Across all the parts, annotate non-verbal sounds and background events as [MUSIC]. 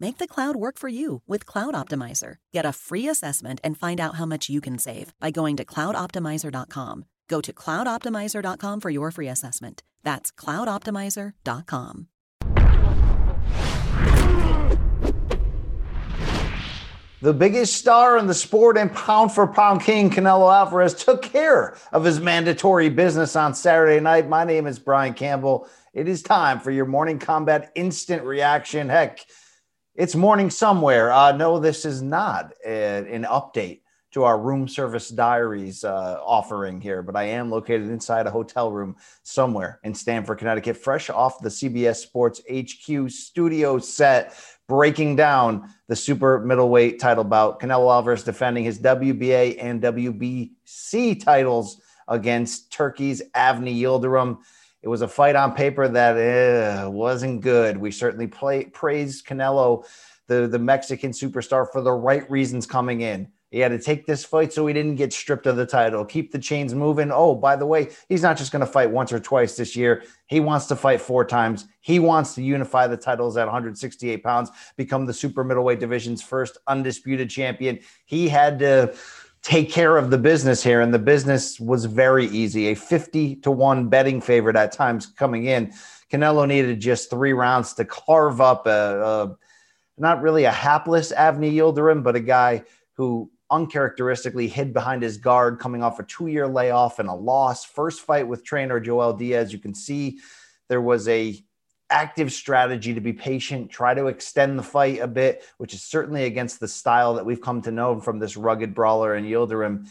Make the cloud work for you with Cloud Optimizer. Get a free assessment and find out how much you can save by going to cloudoptimizer.com. Go to cloudoptimizer.com for your free assessment. That's cloudoptimizer.com. The biggest star in the sport and pound for pound king, Canelo Alvarez, took care of his mandatory business on Saturday night. My name is Brian Campbell. It is time for your morning combat instant reaction. Heck, it's morning somewhere. Uh, no, this is not a, an update to our room service diaries uh, offering here, but I am located inside a hotel room somewhere in Stamford, Connecticut, fresh off the CBS Sports HQ studio set, breaking down the super middleweight title bout. Canelo Alvarez defending his WBA and WBC titles against Turkey's Avni Yildirim. It was a fight on paper that uh, wasn't good. We certainly play, praised Canelo, the, the Mexican superstar, for the right reasons coming in he had to take this fight so he didn't get stripped of the title, keep the chains moving. Oh, by the way, he's not just going to fight once or twice this year. He wants to fight four times. He wants to unify the titles at 168 pounds, become the super middleweight division's first undisputed champion. He had to take care of the business here, and the business was very easy. A 50 to 1 betting favorite at times coming in. Canelo needed just three rounds to carve up a, a not really a hapless Avni Yildirim, but a guy who uncharacteristically hid behind his guard coming off a two year layoff and a loss. First fight with trainer Joel Diaz. You can see there was a active strategy to be patient, try to extend the fight a bit, which is certainly against the style that we've come to know from this rugged brawler and Yildirim.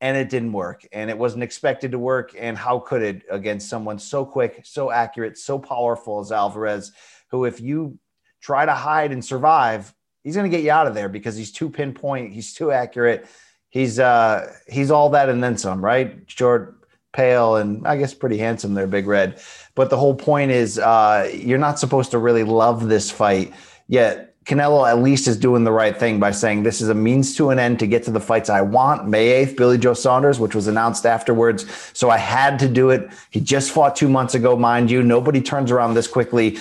And it didn't work. And it wasn't expected to work. And how could it against someone so quick, so accurate, so powerful as Alvarez, who, if you try to hide and survive, he's going to get you out of there because he's too pinpoint. He's too accurate. He's uh he's all that and then some, right? Short, pale, and I guess pretty handsome there, Big Red. But the whole point is uh you're not supposed to really love this fight yet. Canelo at least is doing the right thing by saying this is a means to an end to get to the fights I want. May 8th, Billy Joe Saunders, which was announced afterwards. So I had to do it. He just fought two months ago, mind you. Nobody turns around this quickly.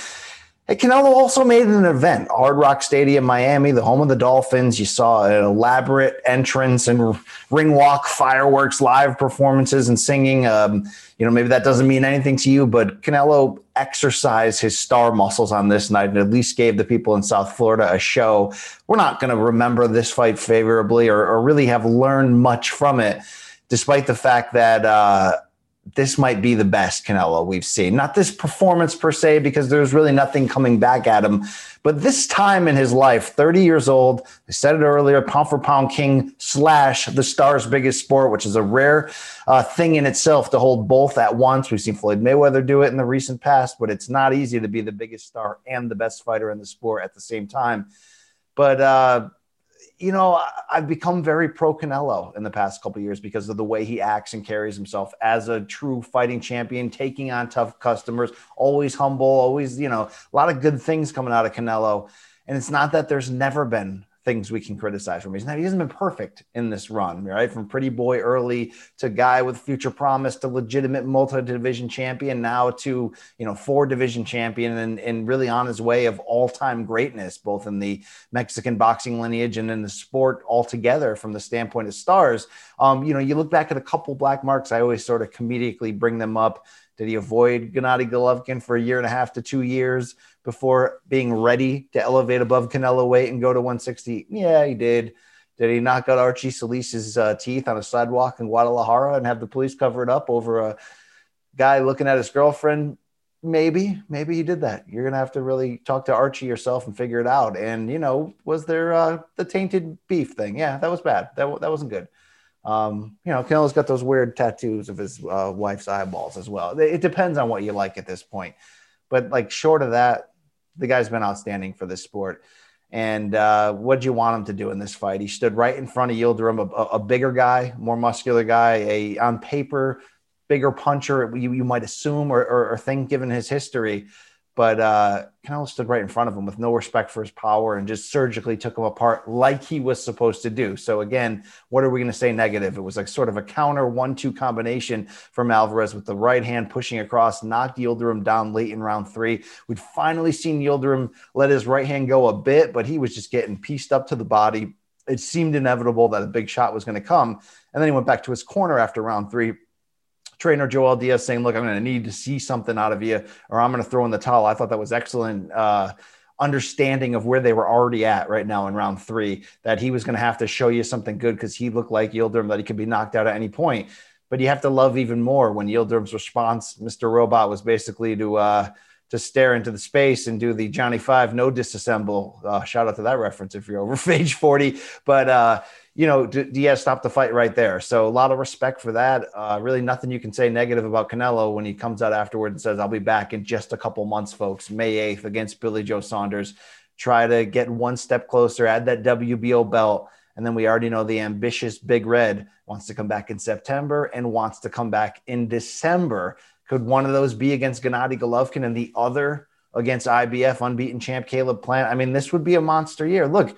Canelo also made an event, Hard Rock Stadium, Miami, the home of the Dolphins. You saw an elaborate entrance and ring walk, fireworks, live performances, and singing. Um, you know, maybe that doesn't mean anything to you, but Canelo exercised his star muscles on this night and at least gave the people in South Florida a show. We're not going to remember this fight favorably or, or, really have learned much from it, despite the fact that. Uh, this might be the best Canelo we've seen. Not this performance per se, because there's really nothing coming back at him, but this time in his life, 30 years old, I said it earlier, pound for pound king slash the star's biggest sport, which is a rare uh, thing in itself to hold both at once. We've seen Floyd Mayweather do it in the recent past, but it's not easy to be the biggest star and the best fighter in the sport at the same time. But uh, you know, I've become very pro Canelo in the past couple years because of the way he acts and carries himself as a true fighting champion, taking on tough customers, always humble, always, you know, a lot of good things coming out of Canelo. And it's not that there's never been things we can criticize from him. He's not, he hasn't been perfect in this run, right? From pretty boy early to guy with future promise to legitimate multi-division champion, now to you know four division champion, and, and really on his way of all-time greatness, both in the Mexican boxing lineage and in the sport altogether, from the standpoint of stars. Um, you know, you look back at a couple black marks. I always sort of comedically bring them up. Did he avoid Gennady Golovkin for a year and a half to two years? Before being ready to elevate above Canelo weight and go to 160? Yeah, he did. Did he knock out Archie Solis's uh, teeth on a sidewalk in Guadalajara and have the police cover it up over a guy looking at his girlfriend? maybe, maybe he did that. You're gonna have to really talk to Archie yourself and figure it out. And you know, was there uh, the tainted beef thing? Yeah, that was bad. That that wasn't good. Um, you know, Canelo's got those weird tattoos of his uh, wife's eyeballs as well. It depends on what you like at this point. But like short of that, the guy's been outstanding for this sport. And uh, what do you want him to do in this fight? He stood right in front of Yildirim, a, a bigger guy, more muscular guy, a on paper bigger puncher you, you might assume or, or, or think given his history. But uh, Canelo stood right in front of him with no respect for his power and just surgically took him apart like he was supposed to do. So again, what are we going to say negative? It was like sort of a counter one-two combination from Alvarez with the right hand pushing across, knocked Yildirim down late in round three. We'd finally seen Yildirim let his right hand go a bit, but he was just getting pieced up to the body. It seemed inevitable that a big shot was going to come. And then he went back to his corner after round three trainer Joel Diaz saying, "Look, I'm going to need to see something out of you, or I'm going to throw in the towel." I thought that was excellent. Uh, understanding of where they were already at right now in round three, that he was going to have to show you something good because he looked like Yildirim that he could be knocked out at any point. But you have to love even more when Yildirim's response, Mr. Robot, was basically to uh, to stare into the space and do the Johnny Five no disassemble. Uh, shout out to that reference if you're [LAUGHS] over age 40. But uh, you know, Diaz stopped the fight right there. So a lot of respect for that. Uh, really, nothing you can say negative about Canelo when he comes out afterward and says, "I'll be back in just a couple months, folks." May eighth against Billy Joe Saunders. Try to get one step closer, add that WBO belt, and then we already know the ambitious Big Red wants to come back in September and wants to come back in December. Could one of those be against Gennady Golovkin and the other against IBF unbeaten champ Caleb Plant? I mean, this would be a monster year. Look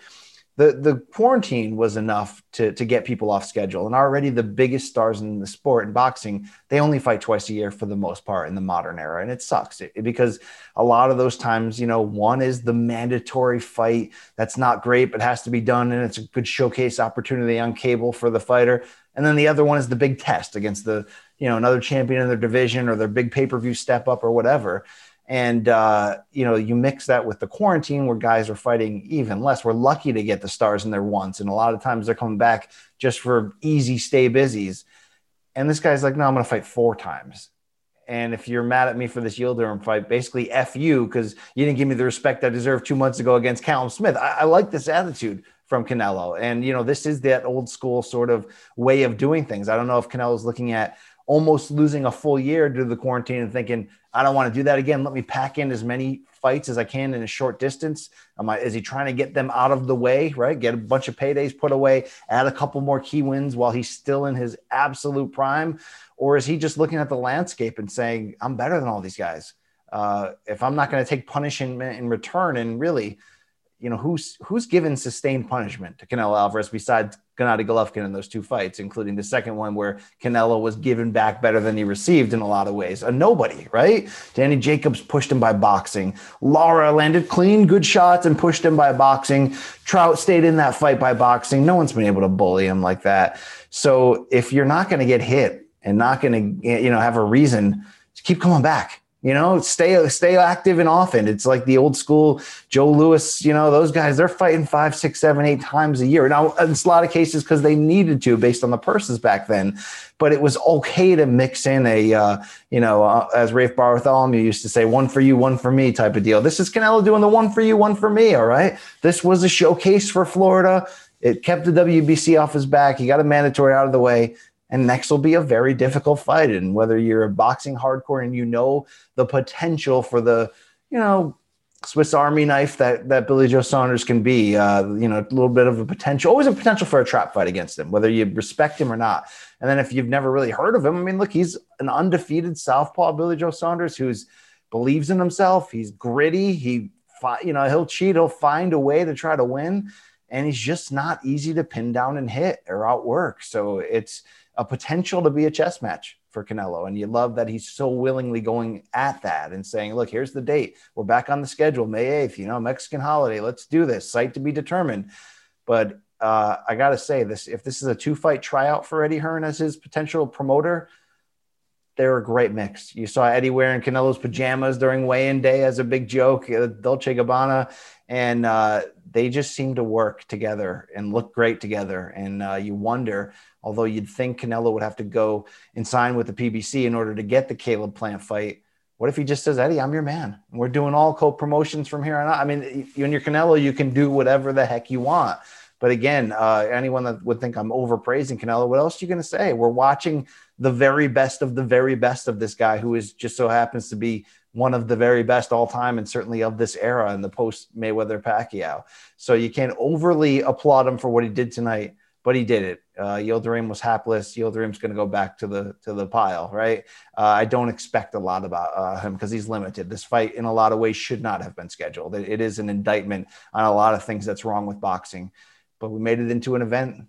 the the quarantine was enough to to get people off schedule. And already the biggest stars in the sport in boxing they only fight twice a year for the most part in the modern era. And it sucks. It, because a lot of those times you know one is the mandatory fight that's not great but has to be done. And it's a good showcase opportunity on cable for the fighter. And then the other one is the big test against the you know another champion in their division or their big pay-per-view step up or whatever and uh, you know, you mix that with the quarantine where guys are fighting even less. We're lucky to get the stars in there once, and a lot of times they're coming back just for easy stay busies. And this guy's like, no, I'm going to fight four times. And if you're mad at me for this Yildirim fight, basically F you because you didn't give me the respect I deserved two months ago against Callum Smith. I, I like this attitude from Canelo. And, you know, this is that old school sort of way of doing things. I don't know if Canelo's looking at almost losing a full year due to the quarantine and thinking, I don't want to do that again. Let me pack in as many fights as I can in a short distance. Am I, is he trying to get them out of the way, right? Get a bunch of paydays put away, add a couple more key wins while he's still in his absolute prime? Or is he just looking at the landscape and saying, I'm better than all these guys? Uh, if I'm not going to take punishment in return and really, you know, who's who's given sustained punishment to Canelo Alvarez besides Gennady Golovkin in those two fights, including the second one where Canelo was given back better than he received in a lot of ways. A nobody, right? Danny Jacobs pushed him by boxing. Lara landed clean, good shots and pushed him by boxing. Trout stayed in that fight by boxing. No one's been able to bully him like that. So if you're not going to get hit and not going to, you know, have a reason, to keep coming back you know, stay stay active and often. It's like the old school Joe Louis. You know, those guys they're fighting five, six, seven, eight times a year. Now, in a lot of cases because they needed to, based on the purses back then. But it was okay to mix in a, uh, you know, uh, as Rafe Bartholomew used to say, "One for you, one for me" type of deal. This is Canelo doing the one for you, one for me. All right, this was a showcase for Florida. It kept the WBC off his back. He got a mandatory out of the way and next will be a very difficult fight. And whether you're a boxing hardcore and you know the potential for the, you know, Swiss Army knife that that Billy Joe Saunders can be, uh, you know, a little bit of a potential, always a potential for a trap fight against him, whether you respect him or not. And then if you've never really heard of him, I mean, look, he's an undefeated southpaw, Billy Joe Saunders, who's believes in himself. He's gritty. He, you know, he'll cheat. He'll find a way to try to win, and he's just not easy to pin down and hit or outwork. So it's a potential to be a chess match for Canelo. And you love that he's so willingly going at that and saying, look, here's the date. We're back on the schedule, May 8th, you know, Mexican holiday. Let's do this. Site to be determined. But uh, I got to say this, if this is a two fight tryout for Eddie Hearn as his potential promoter, they're a great mix. You saw Eddie wearing Canelo's pajamas during weigh-in day as a big joke, uh, Dolce Gabbana, and uh, they just seem to work together and look great together. And uh, you wonder, although you'd think Canelo would have to go and sign with the PBC in order to get the Caleb Plant fight, What if he just says, Eddie, I'm your man. We're doing all co promotions from here on out. I mean, you and your Canelo, you can do whatever the heck you want. But again, uh, anyone that would think I'm overpraising Canelo, what else are you going to say? We're watching the very best of the very best of this guy who is just so happens to be one of the very best all time and certainly of this era in the post Mayweather Pacquiao. So you can't overly applaud him for what he did tonight, but he did it. Uh, Yildirim was hapless. Yildirim's going to go back to the to the pile, right? Uh, I don't expect a lot about uh, him because he's limited. This fight, in a lot of ways, should not have been scheduled. It, it is an indictment on a lot of things that's wrong with boxing. But we made it into an event.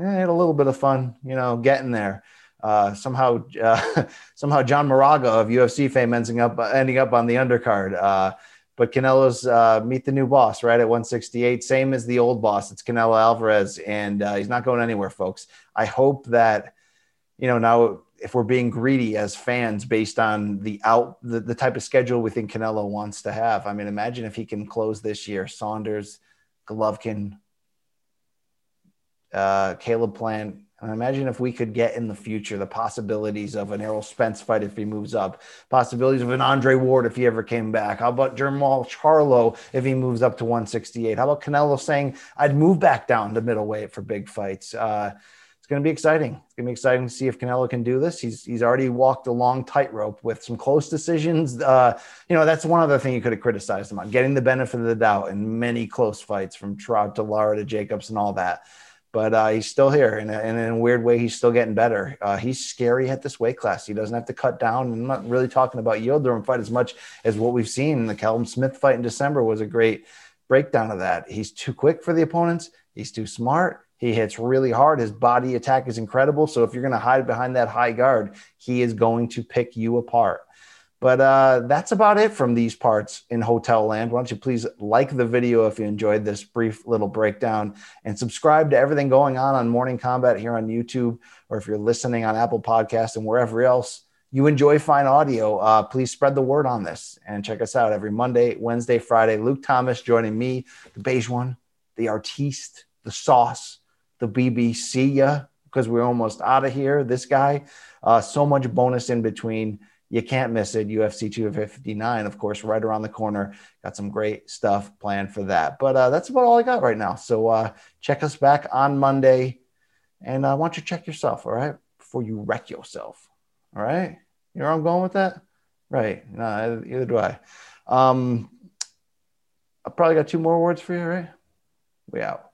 Eh, had a little bit of fun, you know, getting there uh, somehow uh, [LAUGHS] somehow John Moraga of UFC fame ending up ending up on the undercard. Uh, but Canelo's uh, meet the new boss right at 168, same as the old boss. It's Canelo Alvarez, and uh, he's not going anywhere, folks. I hope that you know now if we're being greedy as fans based on the out the, the type of schedule we think Canelo wants to have. I mean, imagine if he can close this year, Saunders, Golovkin, uh, Caleb Plant, and imagine if we could get in the future the possibilities of an Errol Spence fight if he moves up, possibilities of an Andre Ward if he ever came back. How about Jermall Charlo if he moves up to 168? How about Canelo saying I'd move back down to middleweight for big fights? Uh, it's going to be exciting. It's going to be exciting to see if Canelo can do this. He's he's already walked a long tightrope with some close decisions. Uh, you know, that's one other thing you could have criticized him on, getting the benefit of the doubt in many close fights from Trout to Lara to Jacobs and all that but uh, he's still here, and, and, in a weird way, he's still getting better. Uh, he's scary at this weight class. He doesn't have to cut down. I'm not really talking about Yildirim fight as much as what we've seen. The Callum Smith fight in December was a great breakdown of that. He's too quick for the opponents. He's too smart. He hits really hard. His body attack is incredible. So if you're going to hide behind that high guard, he is going to pick you apart. But uh, that's about it from these parts in Hotel Land. Why don't you please like the video if you enjoyed this brief little breakdown and subscribe to everything going on on Morning Combat here on YouTube, or if you're listening on Apple Podcasts and wherever else you enjoy fine audio, uh, please spread the word on this and check us out every Monday, Wednesday, Friday. Luke Thomas joining me, the beige one, the artiste, the sauce, the BBC, yeah, because we're almost out of here. This guy, uh, so much bonus in between you can't miss it. UFC 259, of course, right around the corner. Got some great stuff planned for that. But uh, that's about all I got right now. So uh, check us back on Monday. And I uh, want you to check yourself, all right, before you wreck yourself. All right. You know where I'm going with that? Right. No, either do I. Um, I probably got two more words for you, right? We out.